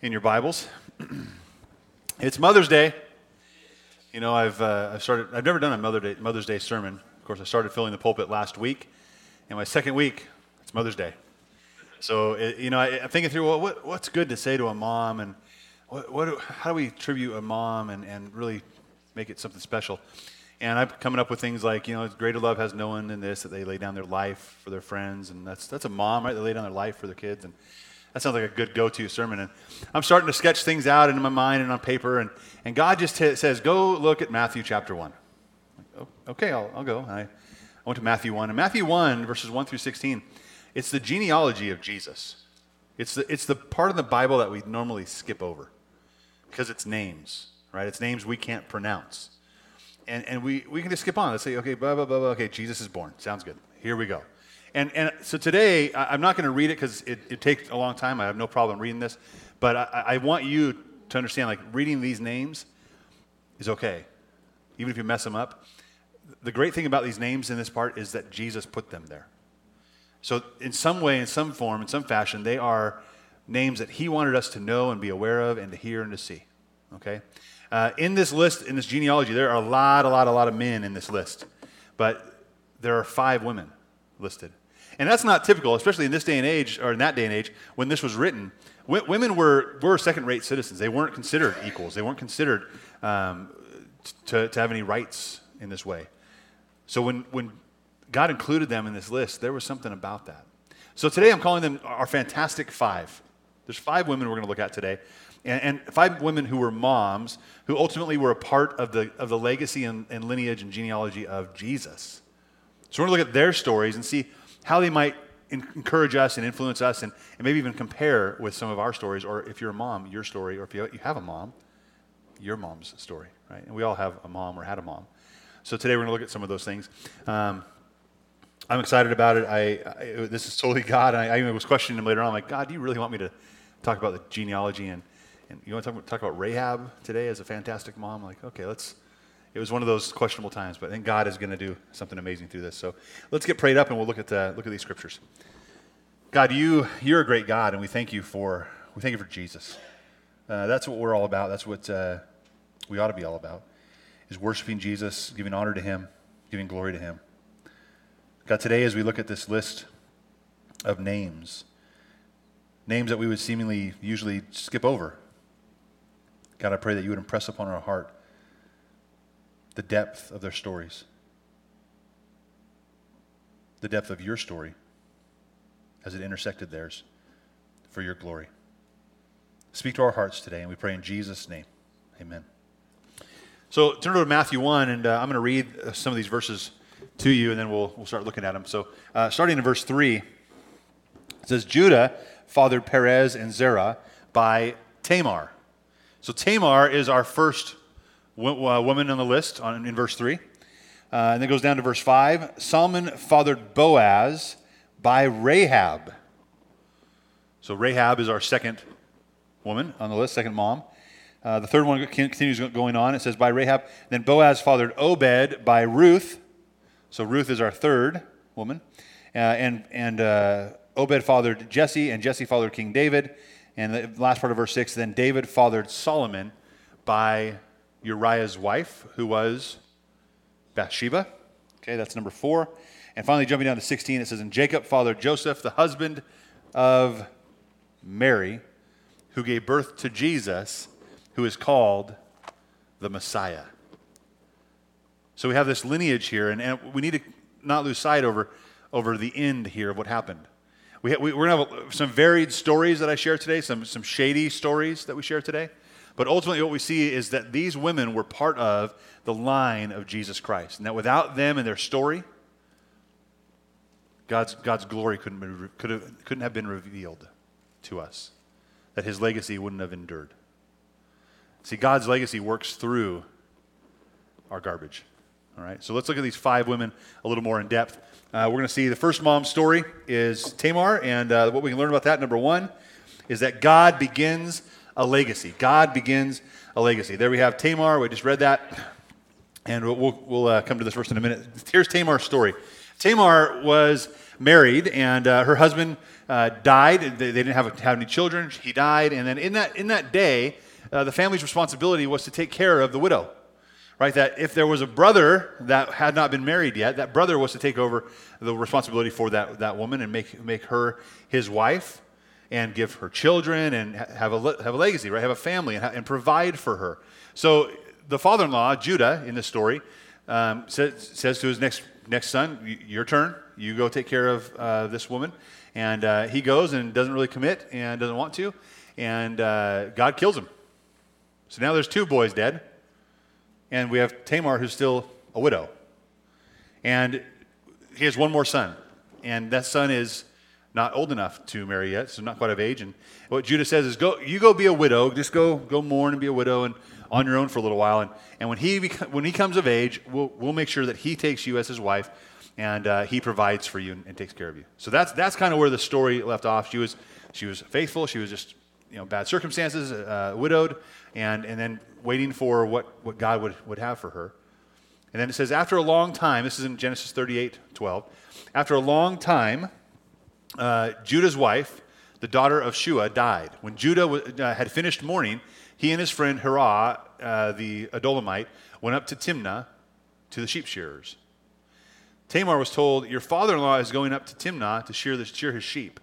in your Bibles. it's Mother's Day. You know, I've, uh, I've started, I've never done a Mother Day, Mother's Day sermon. Of course, I started filling the pulpit last week. And my second week, it's Mother's Day. So, it, you know, I, am thinking through well, what, what's good to say to a mom and what, what, how do we tribute a mom and, and really make it something special? And I'm coming up with things like, you know, greater love has no one in this, that they lay down their life for their friends. And that's, that's a mom, right? They lay down their life for their kids. And that sounds like a good go to sermon. And I'm starting to sketch things out in my mind and on paper. And, and God just t- says, go look at Matthew chapter 1. Like, okay, I'll, I'll go. I, I went to Matthew 1. And Matthew 1, verses 1 through 16, it's the genealogy of Jesus. It's the, it's the part of the Bible that we normally skip over because it's names, right? It's names we can't pronounce. And, and we, we can just skip on. Let's say, okay, blah, blah, blah, blah. Okay, Jesus is born. Sounds good. Here we go. And, and so today, I, am not going to read it because it, it, takes a long time. I have no problem reading this. But I, I want you to understand like, reading these names is okay, even if you mess them up. The great thing about these names in this part is that Jesus put them there. So, in some way, in some form, in some fashion, they are names that he wanted us to know and be aware of and to hear and to see. Okay? Uh, in this list, in this genealogy, there are a lot, a lot, a lot of men in this list. But there are five women listed. And that's not typical, especially in this day and age, or in that day and age, when this was written. W- women were, were second rate citizens. They weren't considered equals, they weren't considered um, to, to have any rights in this way. So when, when God included them in this list, there was something about that. So today I'm calling them our fantastic five. There's five women we're going to look at today. And, and, five women who were moms, who ultimately were a part of the, of the legacy and, and lineage and genealogy of Jesus. So we're going to look at their stories and see how they might encourage us and influence us and, and maybe even compare with some of our stories, or if you're a mom, your story, or if you have a mom, your mom's story, right? And we all have a mom or had a mom. So today we're going to look at some of those things. Um, I'm excited about it. I, I, this is totally God. I, I was questioning him later on. I'm like, God, do you really want me to talk about the genealogy and, and you want to talk, talk about Rahab today as a fantastic mom? Like, okay, let's it was one of those questionable times, but I think God is going to do something amazing through this. So let's get prayed up and we'll look at, uh, look at these scriptures. God, you, you're a great God, and we thank you for, we thank you for Jesus. Uh, that's what we're all about. That's what uh, we ought to be all about, is worshiping Jesus, giving honor to him, giving glory to him. God, today as we look at this list of names, names that we would seemingly usually skip over, God, I pray that you would impress upon our heart the depth of their stories, the depth of your story as it intersected theirs for your glory. Speak to our hearts today, and we pray in Jesus' name. Amen. So turn over to Matthew 1, and uh, I'm going to read uh, some of these verses to you, and then we'll, we'll start looking at them. So uh, starting in verse 3, it says, Judah fathered Perez and Zerah by Tamar. So Tamar is our first woman on the list on, in verse 3. Uh, and then goes down to verse 5. Salmon fathered Boaz by Rahab. So Rahab is our second woman on the list, second mom. Uh, the third one continues going on. It says by Rahab. Then Boaz fathered Obed by Ruth. So Ruth is our third woman. Uh, and and uh, Obed fathered Jesse, and Jesse fathered King David. And the last part of verse 6 then David fathered Solomon by Uriah's wife, who was Bathsheba. Okay, that's number four. And finally, jumping down to 16, it says, And Jacob fathered Joseph, the husband of Mary, who gave birth to Jesus, who is called the Messiah. So we have this lineage here, and, and we need to not lose sight over, over the end here of what happened. We, we, we're going to have some varied stories that I share today, some, some shady stories that we share today. But ultimately, what we see is that these women were part of the line of Jesus Christ. And that without them and their story, God's, God's glory couldn't, be, could have, couldn't have been revealed to us, that his legacy wouldn't have endured. See, God's legacy works through our garbage. All right, so let's look at these five women a little more in depth. Uh, we're going to see the first mom's story is Tamar, and uh, what we can learn about that, number one, is that God begins a legacy. God begins a legacy. There we have Tamar. We just read that. And we'll, we'll uh, come to this verse in a minute. Here's Tamar's story. Tamar was married, and uh, her husband uh, died. They, they didn't have, have any children. He died. And then in that, in that day, uh, the family's responsibility was to take care of the widow. Right? That if there was a brother that had not been married yet, that brother was to take over the responsibility for that, that woman and make, make her his wife and give her children and have a, have a legacy, right? Have a family and, and provide for her. So the father in law, Judah, in this story, um, says, says to his next, next son, Your turn. You go take care of uh, this woman. And uh, he goes and doesn't really commit and doesn't want to. And uh, God kills him. So now there's two boys dead. And we have Tamar, who's still a widow. And he has one more son. And that son is not old enough to marry yet, so not quite of age. And what Judah says is, "Go, you go be a widow. Just go, go mourn and be a widow, and on your own for a little while. And, and when he when he comes of age, we'll we'll make sure that he takes you as his wife, and uh, he provides for you and, and, takes care of you. So that's that's kind of where the story left off. She was she was faithful. She was just you know bad circumstances, uh, widowed, and and then waiting for what what God would would have for her. And then it says, after a long time, this is in Genesis 38 12. After a long time, uh, Judah's wife, the daughter of Shua, died. When Judah w- uh, had finished mourning, he and his friend Hirah, uh, the Adullamite, went up to Timnah to the sheep shearers. Tamar was told, Your father in law is going up to Timnah to shear, the, shear his sheep.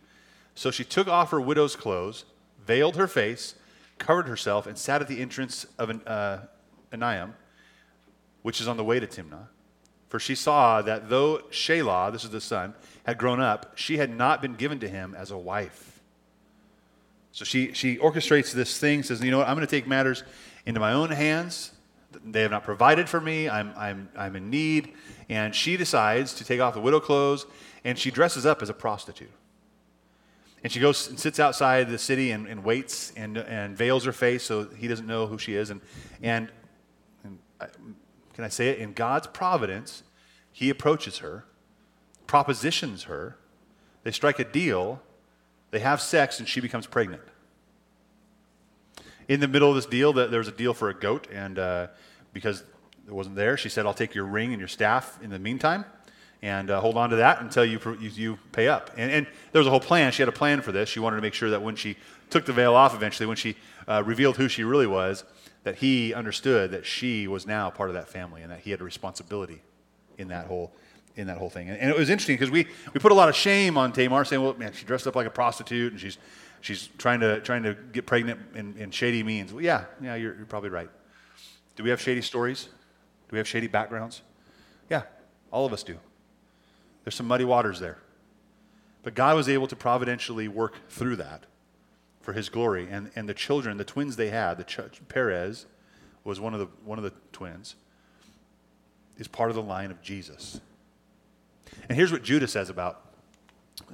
So she took off her widow's clothes, veiled her face, covered herself, and sat at the entrance of an, uh, Enaim, which is on the way to Timnah. For she saw that though Shelah, this is the son, had grown up, she had not been given to him as a wife. So she, she orchestrates this thing, says, You know what? I'm going to take matters into my own hands. They have not provided for me. I'm, I'm, I'm in need. And she decides to take off the widow clothes and she dresses up as a prostitute. And she goes and sits outside the city and, and waits and, and veils her face so he doesn't know who she is. And, and, and can I say it? In God's providence, he approaches her, propositions her, they strike a deal, they have sex, and she becomes pregnant. In the middle of this deal, there was a deal for a goat, and uh, because it wasn't there, she said, I'll take your ring and your staff in the meantime and uh, hold on to that until you, you, you pay up. And, and, there was a whole plan. She had a plan for this. She wanted to make sure that when she took the veil off eventually, when she uh, revealed who she really was, that he understood that she was now part of that family and that he had a responsibility in that whole in that whole thing. And, and it was interesting because we, we put a lot of shame on Tamar, saying, "Well, man, she dressed up like a prostitute and she's she's trying to trying to get pregnant in, in shady means." Well, yeah, yeah, you're, you're probably right. Do we have shady stories? Do we have shady backgrounds? Yeah, all of us do. There's some muddy waters there. But God was able to providentially work through that for his glory. And, and the children, the twins they had, the ch- Perez was one of, the, one of the twins, is part of the line of Jesus. And here's what Judah says about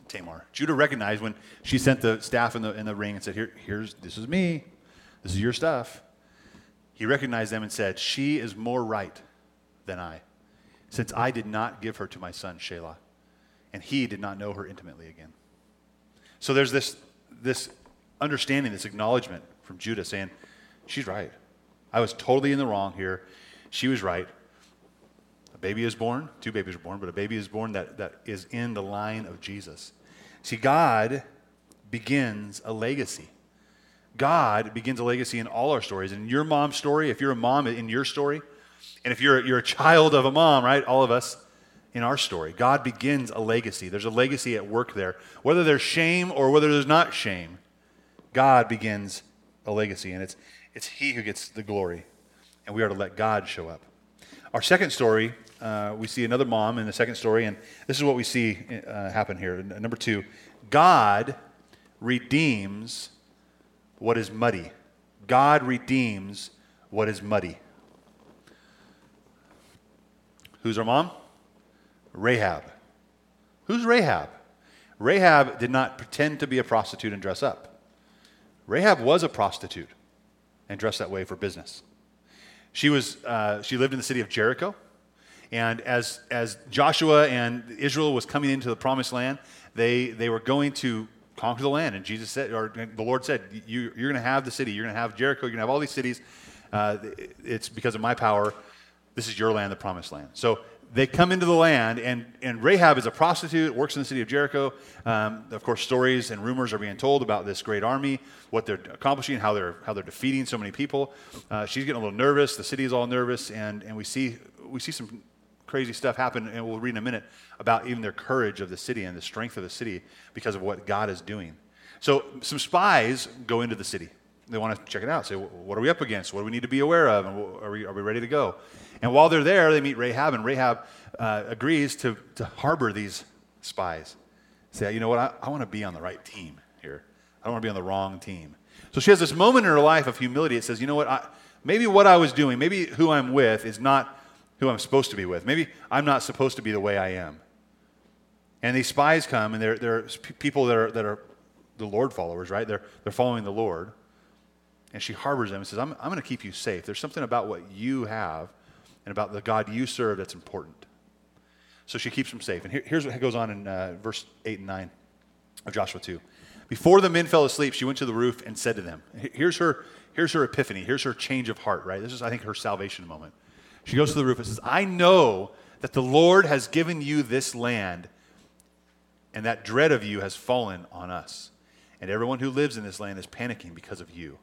Tamar. Judah recognized when she sent the staff in the, in the ring and said, Here, here's, this is me. This is your stuff. He recognized them and said, She is more right than I, since I did not give her to my son Shelah, and he did not know her intimately again. So there's this, this understanding, this acknowledgement from Judah saying, She's right. I was totally in the wrong here. She was right. A baby is born, two babies are born, but a baby is born that, that is in the line of Jesus. See, God begins a legacy. God begins a legacy in all our stories. In your mom's story, if you're a mom in your story, and if you're, you're a child of a mom, right, all of us in our story, God begins a legacy. There's a legacy at work there. Whether there's shame or whether there's not shame, God begins a legacy, and it's, it's He who gets the glory, and we are to let God show up. Our second story, uh, we see another mom in the second story, and this is what we see uh, happen here. Number two, God redeems what is muddy. God redeems what is muddy. Who's our mom? Rahab. Who's Rahab? Rahab did not pretend to be a prostitute and dress up. Rahab was a prostitute and dressed that way for business. She, was, uh, she lived in the city of Jericho. And as, as Joshua and Israel was coming into the promised land, they, they were going to conquer the land. And Jesus said, or the Lord said, you, you're going to have the city. You're going to have Jericho. You're going to have all these cities. Uh, it's because of my power. This is your land, the promised land. So they come into the land, and, and Rahab is a prostitute, works in the city of Jericho. Um, of course, stories and rumors are being told about this great army, what they're accomplishing, how they're, how they're defeating so many people. Uh, she's getting a little nervous. The city is all nervous, and, and we, see, we see some crazy stuff happen, and we'll read in a minute about even their courage of the city and the strength of the city because of what God is doing. So, some spies go into the city. They want to check it out, say, what are we up against? What do we need to be aware of? And are we, are we ready to go? And while they're there, they meet Rahab, and Rahab uh, agrees to, to harbor these spies. Say, you know what, I, I want to be on the right team here. I don't want to be on the wrong team. So she has this moment in her life of humility. It says, you know what, I, maybe what I was doing, maybe who I'm with is not who I'm supposed to be with. Maybe I'm not supposed to be the way I am. And these spies come, and they're, they're people that are, that are the Lord followers, right? They're, they're following the Lord. And she harbors them and says, I'm, I'm going to keep you safe. There's something about what you have and about the God you serve that's important. So she keeps them safe. And here, here's what goes on in uh, verse 8 and 9 of Joshua 2. Before the men fell asleep, she went to the roof and said to them, Here's her, here's her epiphany. Here's her change of heart, right? This is, I think, her salvation moment. She goes to the roof and says, I know that the Lord has given you this land, and that dread of you has fallen on us. And everyone who lives in this land is panicking because of you.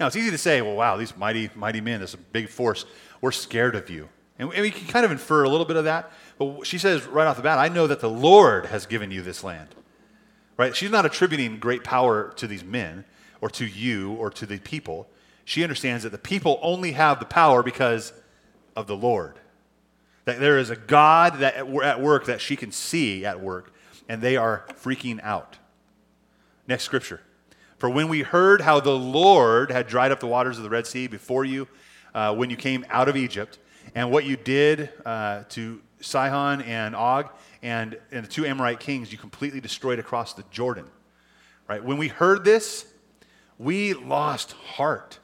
Now, it's easy to say, well, wow, these mighty, mighty men, this big force, we're scared of you. And we can kind of infer a little bit of that. But she says right off the bat, I know that the Lord has given you this land. Right? She's not attributing great power to these men or to you or to the people. She understands that the people only have the power because of the Lord. That there is a God that at work that she can see at work, and they are freaking out. Next scripture. For when we heard how the Lord had dried up the waters of the Red Sea before you uh, when you came out of Egypt, and what you did uh, to Sihon and Og and, and the two Amorite kings, you completely destroyed across the Jordan. Right? When we heard this, we lost heart.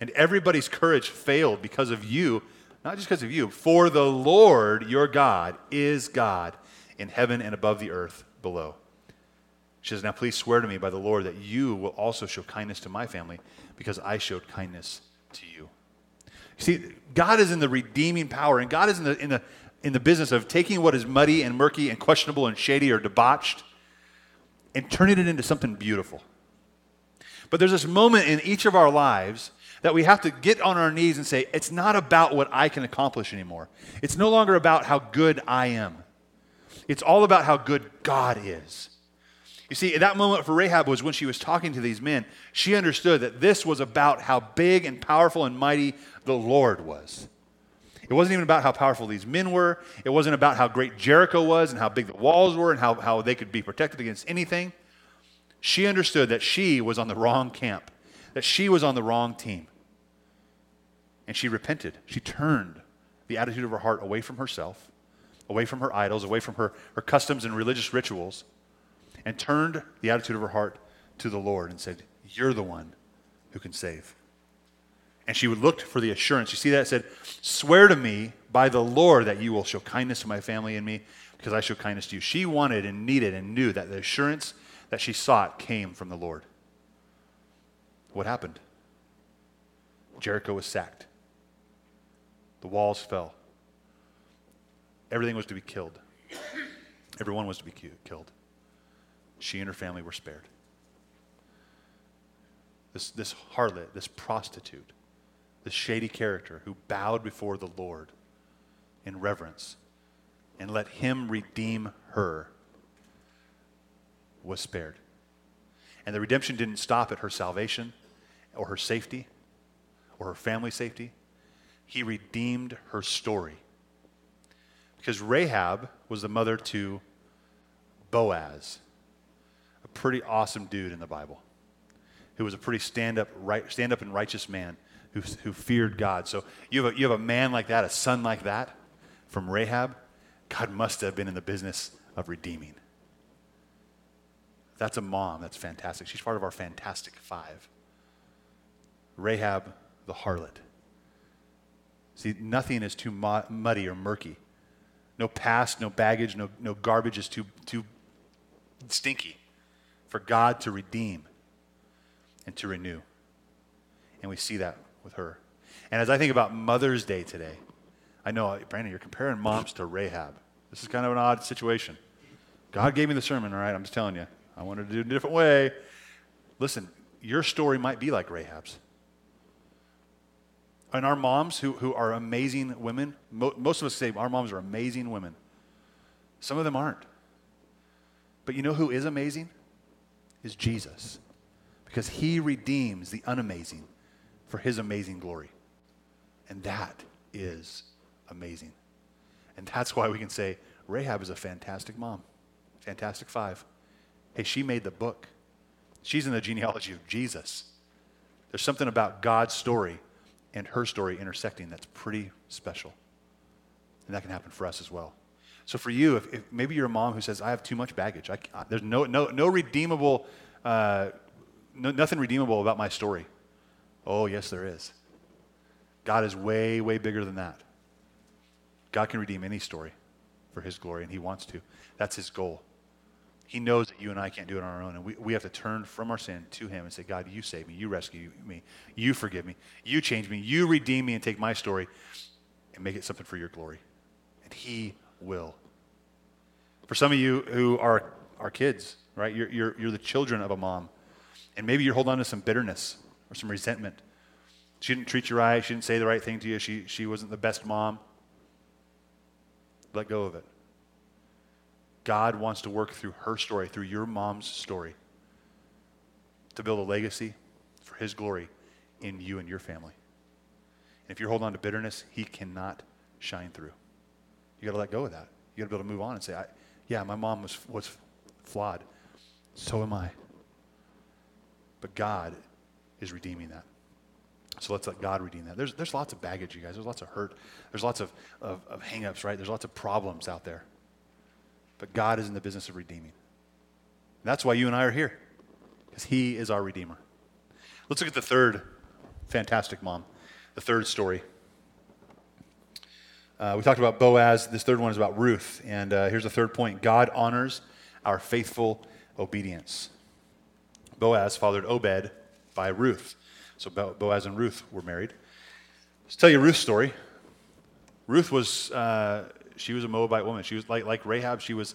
And everybody's courage failed because of you, not just because of you. For the Lord your God is God in heaven and above the earth below. She says, Now please swear to me by the Lord that you will also show kindness to my family because I showed kindness to you. You see, God is in the redeeming power, and God is in the, in the, in the business of taking what is muddy and murky and questionable and shady or debauched and turning it into something beautiful. But there's this moment in each of our lives that we have to get on our knees and say, it's not about what I can accomplish anymore. It's no longer about how good I am. It's all about how good God is. You see, that moment for Rahab was when she was talking to these men. She understood that this was about how big and powerful and mighty the Lord was. It wasn't even about how powerful these men were. It wasn't about how great Jericho was and how big the walls were and how, how they could be protected against anything. She understood that she was on the wrong camp, that she was on the wrong team. And she repented. She turned the attitude of her heart away from herself, away from her idols, away from her, her customs and religious rituals and turned the attitude of her heart to the Lord and said, You're the one who can save. And she would look for the assurance. You see that? It said, Swear to me by the Lord that you will show kindness to my family and me because I show kindness to you. She wanted and needed and knew that the assurance that she sought came from the Lord. What happened? Jericho was sacked, the walls fell, everything was to be killed, everyone was to be killed she and her family were spared. This, this harlot, this prostitute, this shady character who bowed before the Lord in reverence and let him redeem her was spared. And the redemption didn't stop at her salvation or her safety or her family safety. He redeemed her story. Because Rahab was the mother to Boaz pretty awesome dude in the Bible who was a pretty stand up, right, stand up and righteous man who, who feared God. So you have, a, you have a man like that, a son like that from Rahab. God must have been in the business of redeeming. That's a mom. That's fantastic. She's part of our fantastic five. Rahab, the harlot. See, nothing is too muddy or murky. No past, no baggage, no, no garbage is too, too stinky for God to redeem and to renew. And we see that with her. And as I think about Mother's Day today, I know, Brandon, you're comparing moms to Rahab. This is kind of an odd situation. God gave me the sermon, all right? I'm just telling you. I wanted to do it a different way. Listen, your story might be like Rahab's. And our moms, who, who are amazing women, mo- most of us say our moms are amazing women. Some of them aren't. But you know who is amazing? Is Jesus. Because he redeems the unamazing for his amazing glory. And that is amazing. And that's why we can say Rahab is a fantastic mom. Fantastic five. Hey, she made the book. She's in the genealogy of Jesus. There's something about God's story and her story intersecting that's pretty special. And that can happen for us as well. So for you, if, if maybe you're a mom who says, I have too much baggage, I, I, there's no, no, no redeemable, uh, no, nothing redeemable about my story. Oh, yes, there is. God is way, way bigger than that. God can redeem any story for his glory, and he wants to. That's his goal. He knows that you and I can't do it on our own, and we, we have to turn from our sin to Him and say, God, you save me, you rescue me, you forgive me, you change me, you redeem me, and take my story and make it something for your glory. And He will. For some of you who are, are kids, right, you're, you're, you're the children of a mom, and maybe you're holding on to some bitterness or some resentment. She didn't treat you right, she didn't say the right thing to you, she, she wasn't the best mom. Let go of it. God wants to work through her story, through your mom's story, to build a legacy for his glory in you and your family. And if you're holding on to bitterness, he cannot shine through. You got to let go of that. You got to be able to move on and say, yeah, my mom was, was flawed. So am I. But God is redeeming that. So let's let God redeem that. There's, there's lots of baggage, you guys. There's lots of hurt. There's lots of, of, of hang-ups, right? There's lots of problems out there. But God is in the business of redeeming. And that's why you and I are here, because He is our Redeemer. Let's look at the third fantastic mom, the third story. Uh, we talked about Boaz. This third one is about Ruth. And uh, here's the third point God honors our faithful obedience. Boaz fathered Obed by Ruth. So Boaz and Ruth were married. Let's tell you Ruth's story. Ruth was uh, she was a Moabite woman. She was like, like Rahab, she was,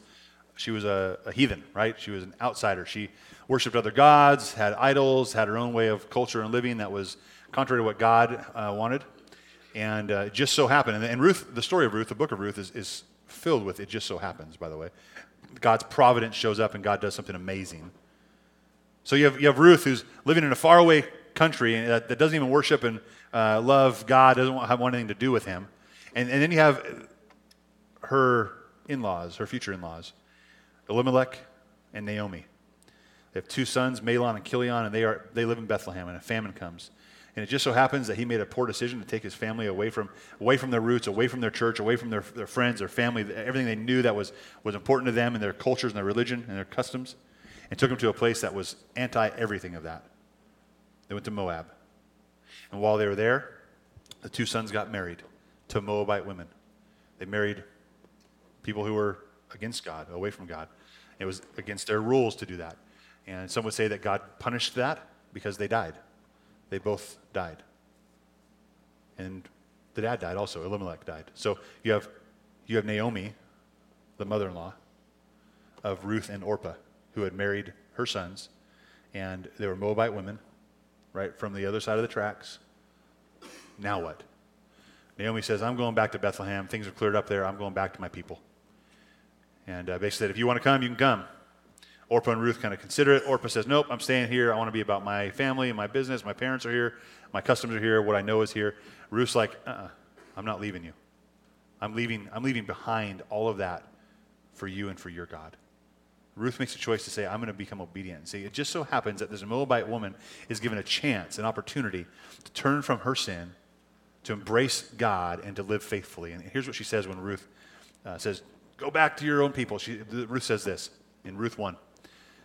she was a, a heathen, right? She was an outsider. She worshiped other gods, had idols, had her own way of culture and living that was contrary to what God uh, wanted. And uh, just so happened, and, and, Ruth, the story of Ruth, the book of Ruth, is, is filled with it just so happens, by the way. God's providence shows up and God does something amazing. So you have, you have Ruth who's living in a faraway country that, that doesn't even worship and uh, love God, doesn't want, have anything to do with him. And, and then you have her in laws, her future in laws, Elimelech and Naomi. They have two sons, Mahlon and Chilion, and they, are, they live in Bethlehem, and a famine comes. And it just so happens that he made a poor decision to take his family away from, away from their roots, away from their church, away from their, their friends, their family, everything they knew that was, was important to them and their cultures and their religion and their customs, and took them to a place that was anti everything of that. They went to Moab. And while they were there, the two sons got married to Moabite women. They married people who were against God, away from God. It was against their rules to do that. And some would say that God punished that because they died. They both died. And the dad died also. Elimelech died. So you have, you have Naomi, the mother in law of Ruth and Orpah, who had married her sons. And they were Moabite women, right, from the other side of the tracks. Now what? Naomi says, I'm going back to Bethlehem. Things are cleared up there. I'm going back to my people. And uh, basically said, if you want to come, you can come. Orpah and Ruth kind of consider it. Orpah says, nope, I'm staying here. I want to be about my family and my business. My parents are here. My customs are here. What I know is here. Ruth's like, uh-uh, I'm not leaving you. I'm leaving, I'm leaving behind all of that for you and for your God. Ruth makes a choice to say, I'm going to become obedient. See, it just so happens that this Moabite woman is given a chance, an opportunity to turn from her sin, to embrace God, and to live faithfully. And here's what she says when Ruth uh, says, Go back to your own people. She, Ruth says this in Ruth 1,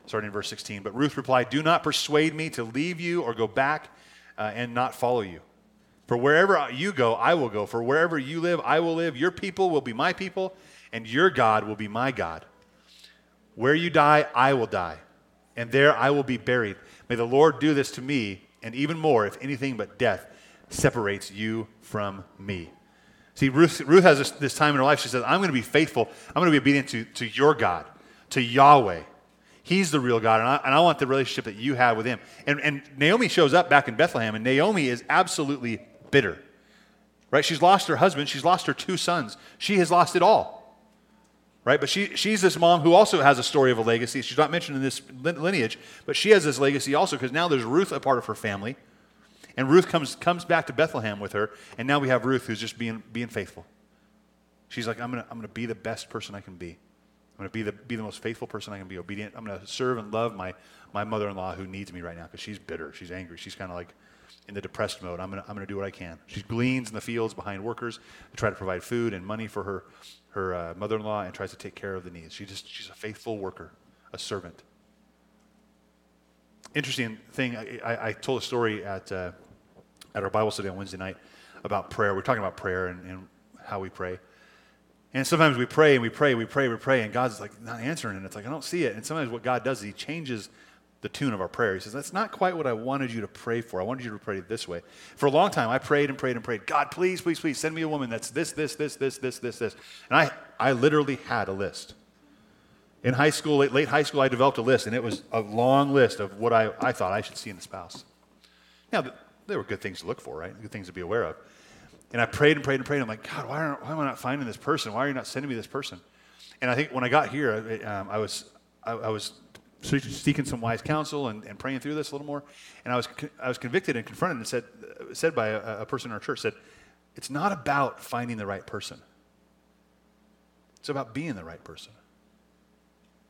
starting in verse 16. But Ruth replied, Do not persuade me to leave you or go back uh, and not follow you. For wherever you go, I will go. For wherever you live, I will live. Your people will be my people, and your God will be my God. Where you die, I will die, and there I will be buried. May the Lord do this to me, and even more, if anything but death separates you from me. See, Ruth, Ruth has this, this time in her life. She says, I'm going to be faithful. I'm going to be obedient to, to your God, to Yahweh. He's the real God, and I, and I want the relationship that you have with him. And, and Naomi shows up back in Bethlehem, and Naomi is absolutely bitter. Right? She's lost her husband, she's lost her two sons. She has lost it all. Right? But she, she's this mom who also has a story of a legacy. She's not mentioned in this lineage, but she has this legacy also because now there's Ruth a part of her family. And Ruth comes, comes back to Bethlehem with her, and now we have Ruth who's just being, being faithful. She's like, I'm going to I'm to be the best person I can be. I'm going to be the, be the most faithful person I can be, obedient. I'm going to serve and love my, my mother in law who needs me right now because she's bitter. She's angry. She's kind of like in the depressed mode. I'm going to I'm going to do what I can. She gleans in the fields behind workers to try to provide food and money for her, her uh, mother in law and tries to take care of the needs. She just, she's a faithful worker, a servant. Interesting thing, I, I, I told a story at, uh, at our Bible study on Wednesday night about prayer. We're talking about prayer and, and how we pray. And sometimes we pray and we pray, we pray, we pray, and God's like not answering, and it's like I don't see it. And sometimes what God does is He changes the tune of our prayer. He says, That's not quite what I wanted you to pray for. I wanted you to pray this way. For a long time, I prayed and prayed and prayed. God, please, please, please send me a woman that's this, this, this, this, this, this, this. And I, I literally had a list. In high school, late, late high school, I developed a list, and it was a long list of what I, I thought I should see in a spouse. Now, there were good things to look for, right? Good things to be aware of. And I prayed and prayed and prayed. I'm like, God, why, why am I not finding this person? Why are you not sending me this person? And I think when I got here, um, I was I, I, was seeking some wise counsel and, and, praying through this a little more. And I was I was convicted and confronted and said said by a, a person in our church said, it's not about finding the right person. It's about being the right person.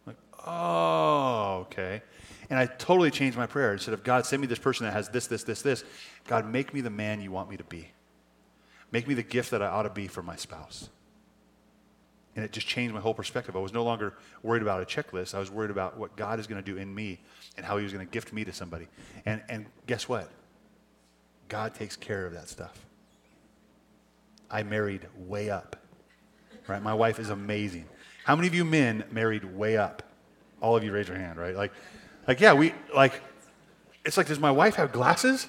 I'm like, oh, okay. And I totally changed my prayer. Instead of God, send me this person that has this, this, this, this, God, make me the man you want me to be. Make me the gift that I ought to be for my spouse. And it just changed my whole perspective. I was no longer worried about a checklist. I was worried about what God is going to do in me and how He was going to gift me to somebody. And, and guess what? God takes care of that stuff. I married way up. Right? My wife is amazing. How many of you men married way up? All of you raise your hand, right? Like, like yeah, we like. It's like, does my wife have glasses?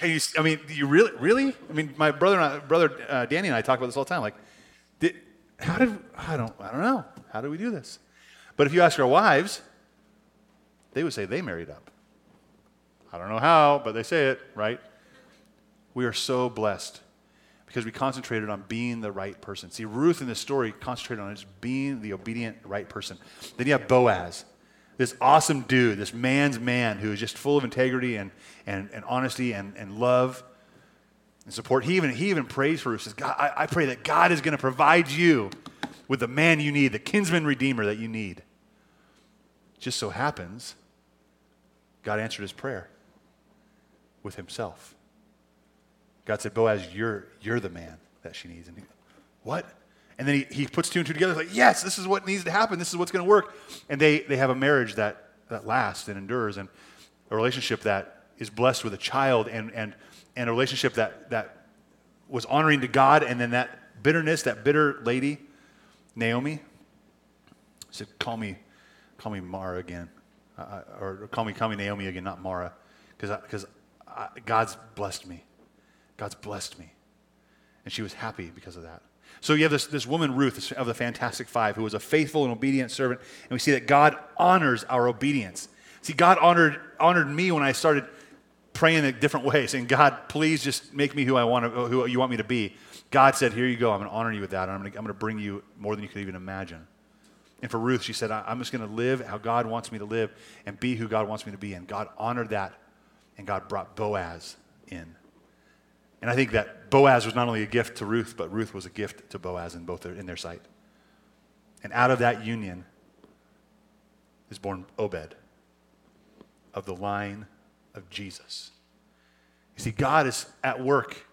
You, I mean, do you really, really? I mean, my brother, and I, brother uh, Danny and I talk about this all the time. Like, did, how did I don't I don't know how do we do this? But if you ask our wives, they would say they married up. I don't know how, but they say it right. We are so blessed because we concentrated on being the right person. See, Ruth in this story concentrated on just being the obedient right person. Then you have Boaz this awesome dude, this man's man who is just full of integrity and, and, and honesty and, and love and support. He even, he even prays for us. Says, God, I, I pray that God is going to provide you with the man you need, the kinsman redeemer that you need. Just so happens, God answered his prayer with himself. God said, Boaz, you're, you're the man that she needs. And he, what? And then he, he puts two and two together. He's like, yes, this is what needs to happen. This is what's going to work. And they, they have a marriage that, that lasts and endures and a relationship that is blessed with a child and, and, and a relationship that, that was honoring to God. And then that bitterness, that bitter lady, Naomi, said, call me, call me Mara again. Uh, or call me, call me Naomi again, not Mara. Because God's blessed me. God's blessed me. And she was happy because of that. So you have this, this woman, Ruth, of the Fantastic Five, who was a faithful and obedient servant. And we see that God honors our obedience. See, God honored, honored me when I started praying in different ways, saying, God, please just make me who I want to, who you want me to be. God said, Here you go. I'm going to honor you with that. And I'm going to, I'm going to bring you more than you could even imagine. And for Ruth, she said, I'm just going to live how God wants me to live and be who God wants me to be. And God honored that. And God brought Boaz in. And I think that Boaz was not only a gift to Ruth, but Ruth was a gift to Boaz in both their, in their sight. And out of that union is born Obed of the line of Jesus. You see, God is at work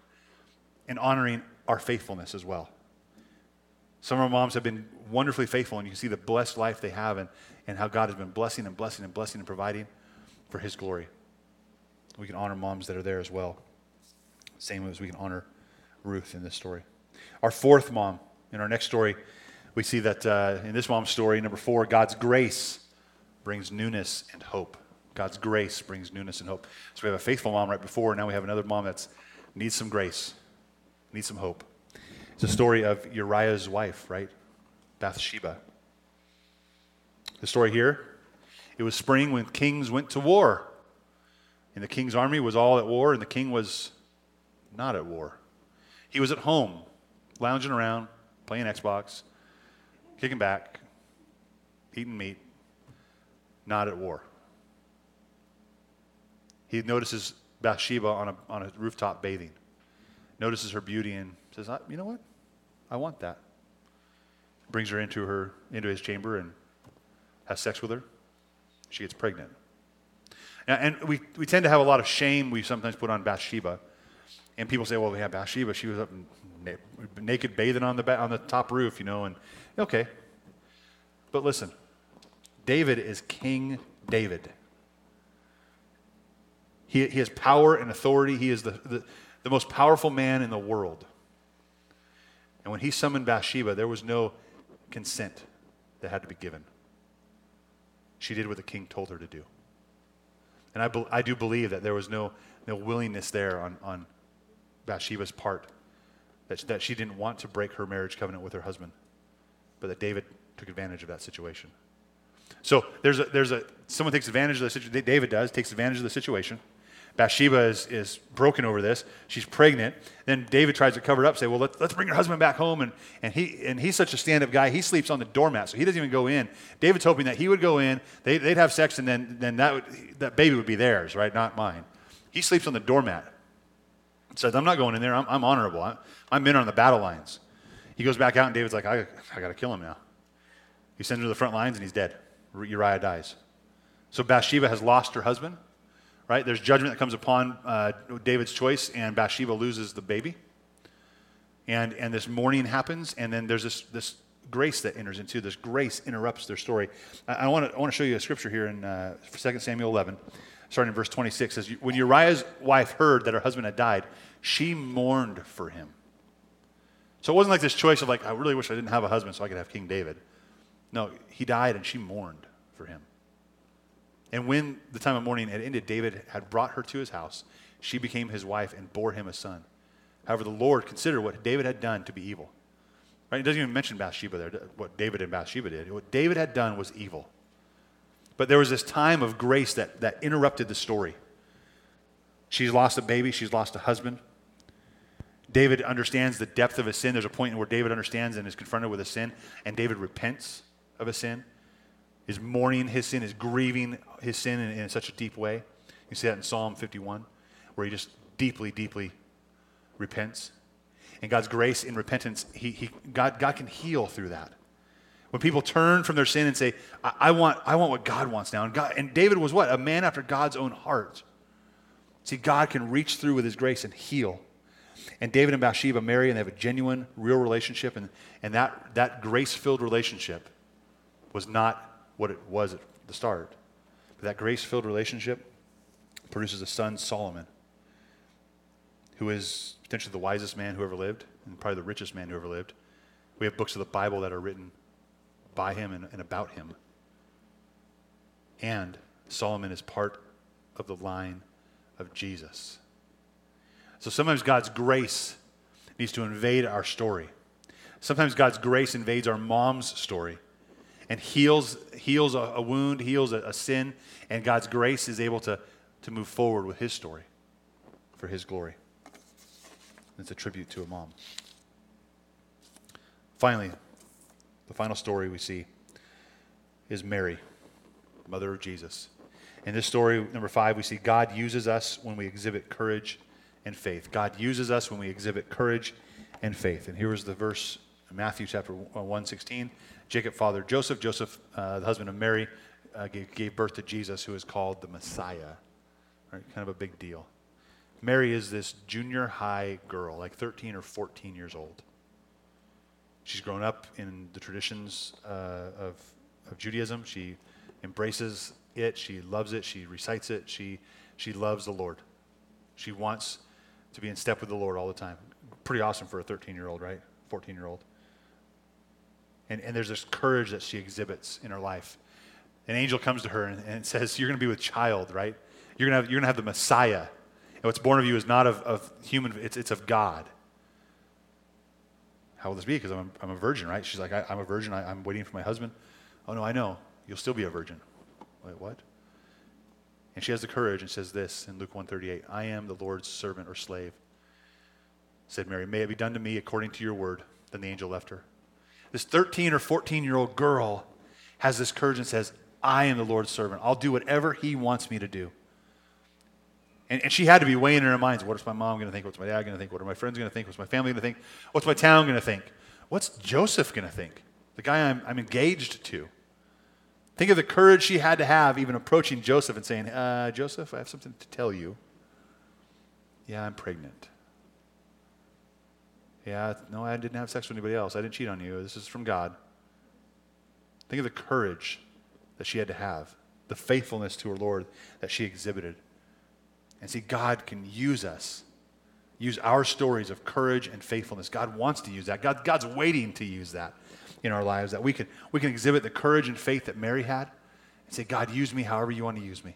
in honoring our faithfulness as well. Some of our moms have been wonderfully faithful, and you can see the blessed life they have and, and how God has been blessing and blessing and blessing and providing for His glory. We can honor moms that are there as well. Same as we can honor Ruth in this story. Our fourth mom, in our next story, we see that uh, in this mom's story, number four, God's grace brings newness and hope. God's grace brings newness and hope. So we have a faithful mom right before, and now we have another mom that needs some grace, needs some hope. It's a story of Uriah's wife, right? Bathsheba. The story here it was spring when kings went to war. And the king's army was all at war, and the king was not at war. He was at home, lounging around, playing Xbox, kicking back, eating meat, not at war. He notices Bathsheba on a, on a rooftop bathing, notices her beauty, and says, You know what? I want that. Brings her into, her, into his chamber and has sex with her. She gets pregnant. Now, And we, we tend to have a lot of shame we sometimes put on Bathsheba. And people say, well, yeah, Bathsheba, she was up na- naked bathing on the, ba- on the top roof, you know, and okay. But listen, David is King David. He, he has power and authority. He is the, the, the most powerful man in the world. And when he summoned Bathsheba, there was no consent that had to be given. She did what the king told her to do. And I, be, I do believe that there was no, no willingness there on, on Bathsheba's part, that, that she didn't want to break her marriage covenant with her husband, but that David took advantage of that situation. So there's a, there's a, someone takes advantage of the situation, David does, takes advantage of the situation. Bathsheba is, is broken over this. She's pregnant. Then David tries to cover it up, say, well, let, let's bring her husband back home. And, and, he, and he's such a stand up guy, he sleeps on the doormat, so he doesn't even go in. David's hoping that he would go in, they, would have sex, and then, then that, would, that baby would be theirs, right? Not mine. He sleeps on the doormat. Says, I'm not going in there. I'm, I'm honorable. I'm, I'm in on the battle lines. He goes back out, and David's like, I, I got to kill him now. He sends him to the front lines, and he's dead. Uriah dies. So Bathsheba has lost her husband right? There's judgment that comes upon uh, David's choice, and Bathsheba loses the baby. And, and this mourning happens, and then there's this, this grace that enters into. This grace interrupts their story. I, I want to I wanna show you a scripture here in uh, 2 Samuel 11, starting in verse 26. It says, When Uriah's wife heard that her husband had died, she mourned for him. So it wasn't like this choice of like, I really wish I didn't have a husband so I could have King David. No, he died and she mourned for him. And when the time of mourning had ended, David had brought her to his house. She became his wife and bore him a son. However, the Lord considered what David had done to be evil. Right? It doesn't even mention Bathsheba there, what David and Bathsheba did. What David had done was evil. But there was this time of grace that, that interrupted the story. She's lost a baby, she's lost a husband. David understands the depth of his sin. There's a point where David understands and is confronted with a sin, and David repents of a sin is mourning his sin, is grieving his sin in, in such a deep way. You see that in Psalm 51, where he just deeply, deeply repents. And God's grace in repentance, he, he, God, God can heal through that. When people turn from their sin and say, I, I, want, I want what God wants now. And, God, and David was what? A man after God's own heart. See, God can reach through with his grace and heal. And David and Bathsheba marry and they have a genuine, real relationship. And, and that, that grace filled relationship was not what it was at the start. But that grace filled relationship produces a son, Solomon, who is potentially the wisest man who ever lived and probably the richest man who ever lived. We have books of the Bible that are written by him and, and about him. And Solomon is part of the line of Jesus. So sometimes God's grace needs to invade our story. Sometimes God's grace invades our mom's story and heals, heals a, a wound, heals a, a sin, and God's grace is able to, to move forward with his story for his glory. It's a tribute to a mom. Finally, the final story we see is Mary, mother of Jesus. In this story, number five, we see God uses us when we exhibit courage and faith. God uses us when we exhibit courage and faith. And here is the verse Matthew chapter 116. Jacob fathered Joseph. Joseph, uh, the husband of Mary, uh, gave, gave, birth to Jesus, who is called the Messiah. Right? Kind of a big deal. Mary is this junior high girl, like 13 or 14 years old. She's grown up in the traditions uh, of, of Judaism. She embraces it. She loves it. She recites it. She, she loves the Lord. She wants to be in step with the Lord all the time. Pretty awesome for a 13 year old, right? 14 year old. And, and there's this courage that she exhibits in her life. An angel comes to her and, and says, You're going to be with child, right? You're going to have, you're going to have the Messiah. And what's born of you is not of, of human, it's, it's of God. How will this be? Because I'm, I'm a virgin, right? She's like, I, am a virgin. I, I'm waiting for my husband. Oh, no, I know. You'll still be a virgin. Wait, what? And she has the courage and says this in Luke 138 I am the Lord's servant or slave. Said Mary, May it be done to me according to your word. Then the angel left her. This 13 or 14 year old girl has this courage and says, I am the Lord's servant. I'll do whatever he wants me to do. And, and she had to be weighing in her mind, what's my mom going to think? What's my dad going to think? What are my friends going to think? What's my family going to think? What's my town going to think? What's Joseph going to think? The guy I'm, I'm engaged to. Think of the courage she had to have even approaching Joseph and saying, uh, Joseph, I have something to tell you. Yeah, I'm pregnant. Yeah, no, I didn't have sex with anybody else. I didn't cheat on you. This is from God. Think of the courage that she had to have, the faithfulness to her Lord that she exhibited. And see, God can use us, use our stories of courage and faithfulness. God wants to use that. God, God's waiting to use that in our lives, that we can, we can exhibit the courage and faith that Mary had and say, God, use me however you want to use me.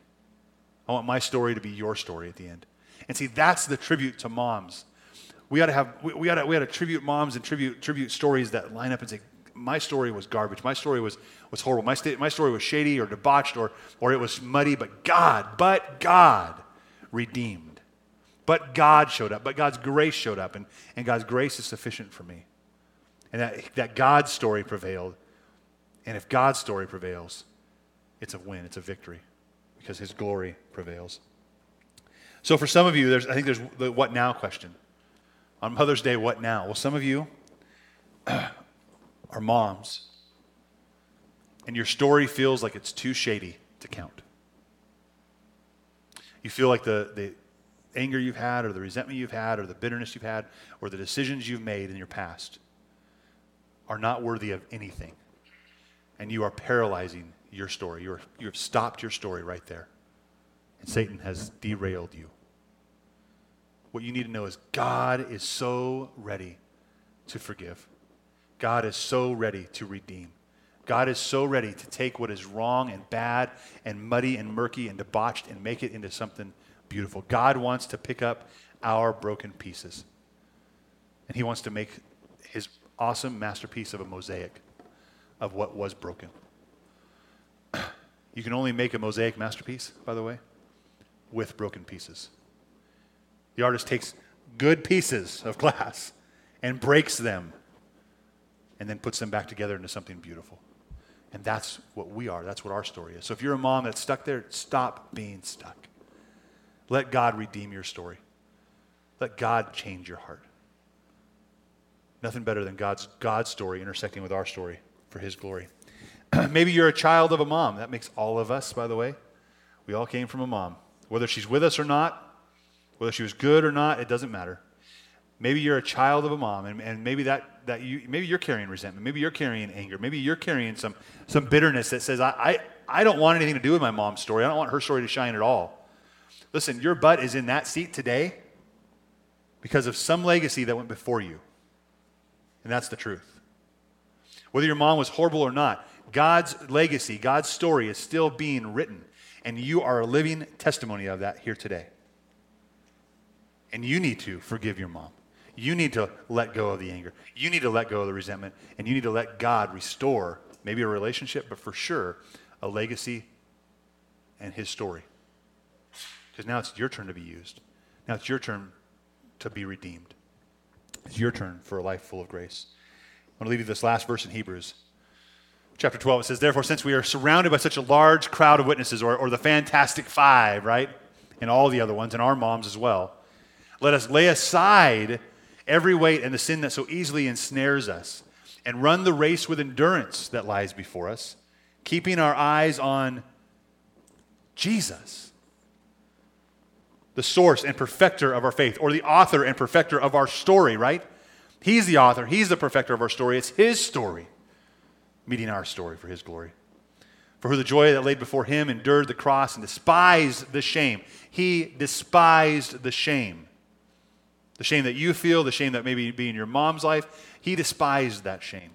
I want my story to be your story at the end. And see, that's the tribute to moms. We ought to have, we, we, ought to, we ought to tribute moms and tribute, tribute stories that line up and say, my story was garbage. My story was, was horrible. My, sta- my story was shady or debauched or, or it was muddy, but God, but God redeemed. But God showed up. But God's grace showed up. And, and God's grace is sufficient for me. And that, that God's story prevailed. And if God's story prevails, it's a win, it's a victory because his glory prevails. So for some of you, there's, I think there's the what now question. On Mother's Day, what now? Well, some of you are moms, and your story feels like it's too shady to count. You feel like the, the anger you've had, or the resentment you've had, or the bitterness you've had, or the decisions you've made in your past are not worthy of anything. And you are paralyzing your story. You're, you have stopped your story right there. And Satan has derailed you. What you need to know is God is so ready to forgive. God is so ready to redeem. God is so ready to take what is wrong and bad and muddy and murky and debauched and make it into something beautiful. God wants to pick up our broken pieces. And He wants to make His awesome masterpiece of a mosaic of what was broken. You can only make a mosaic masterpiece, by the way, with broken pieces. The artist takes good pieces of glass and breaks them and then puts them back together into something beautiful. And that's what we are. That's what our story is. So if you're a mom that's stuck there, stop being stuck. Let God redeem your story. Let God change your heart. Nothing better than God's, God's story intersecting with our story for His glory. Maybe you're a child of a mom. That makes all of us, by the way. We all came from a mom. Whether she's with us or not, whether she was good or not, it doesn't matter. Maybe you're a child of a mom, and, and maybe that, that you maybe you're carrying resentment, maybe you're carrying anger, maybe you're carrying some some bitterness that says, I, I, I don't want anything to do with my mom's story. I don't want her story to shine at all. Listen, your butt is in that seat today because of some legacy that went before you. And that's the truth. Whether your mom was horrible or not, God's legacy, God's story is still being written. And you are a living testimony of that here today. And you need to forgive your mom. You need to let go of the anger. You need to let go of the resentment. And you need to let God restore maybe a relationship, but for sure, a legacy and his story. Because now it's your turn to be used. Now it's your turn to be redeemed. It's your turn for a life full of grace. I want to leave you this last verse in Hebrews. Chapter 12, it says, Therefore, since we are surrounded by such a large crowd of witnesses, or, or the Fantastic Five, right? And all the other ones, and our moms as well, let us lay aside every weight and the sin that so easily ensnares us, and run the race with endurance that lies before us, keeping our eyes on Jesus, the source and perfecter of our faith, or the author and perfecter of our story, right? He's the author, He's the perfecter of our story. It's His story, meeting our story for His glory. For who the joy that laid before Him endured the cross and despised the shame. He despised the shame the shame that you feel, the shame that maybe be in your mom's life, he despised that shame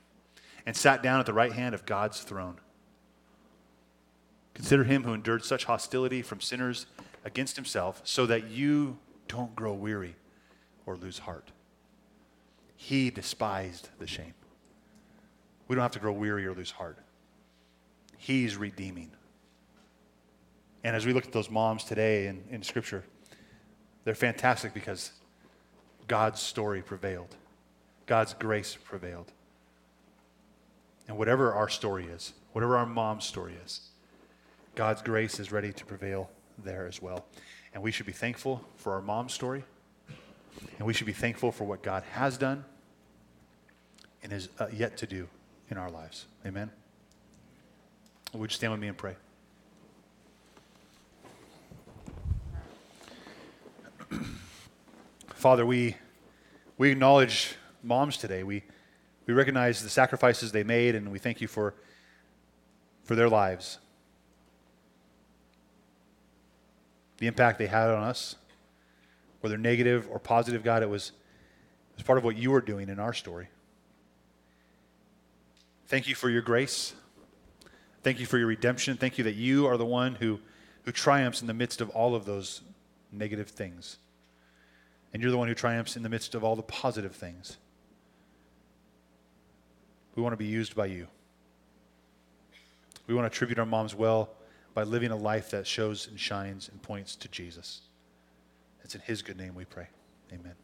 and sat down at the right hand of God's throne. Consider him who endured such hostility from sinners against himself, so that you don't grow weary or lose heart. He despised the shame. We don't have to grow weary or lose heart. He's redeeming. And as we look at those moms today in, in Scripture, they're fantastic because God's story prevailed, God's grace prevailed. And whatever our story is, whatever our mom's story is, God's grace is ready to prevail there as well. And we should be thankful for our mom's story. And we should be thankful for what God has done and is uh, yet to do in our lives. Amen. Would you stand with me and pray? Father, we, we acknowledge moms today. We, we recognize the sacrifices they made, and we thank you for, for their lives, the impact they had on us, whether negative or positive, God, it was, it was part of what you were doing in our story. Thank you for your grace. Thank you for your redemption. Thank you that you are the one who, who triumphs in the midst of all of those negative things. And you're the one who triumphs in the midst of all the positive things. We want to be used by you. We want to tribute our moms well by living a life that shows and shines and points to Jesus. It's in his good name we pray. Amen.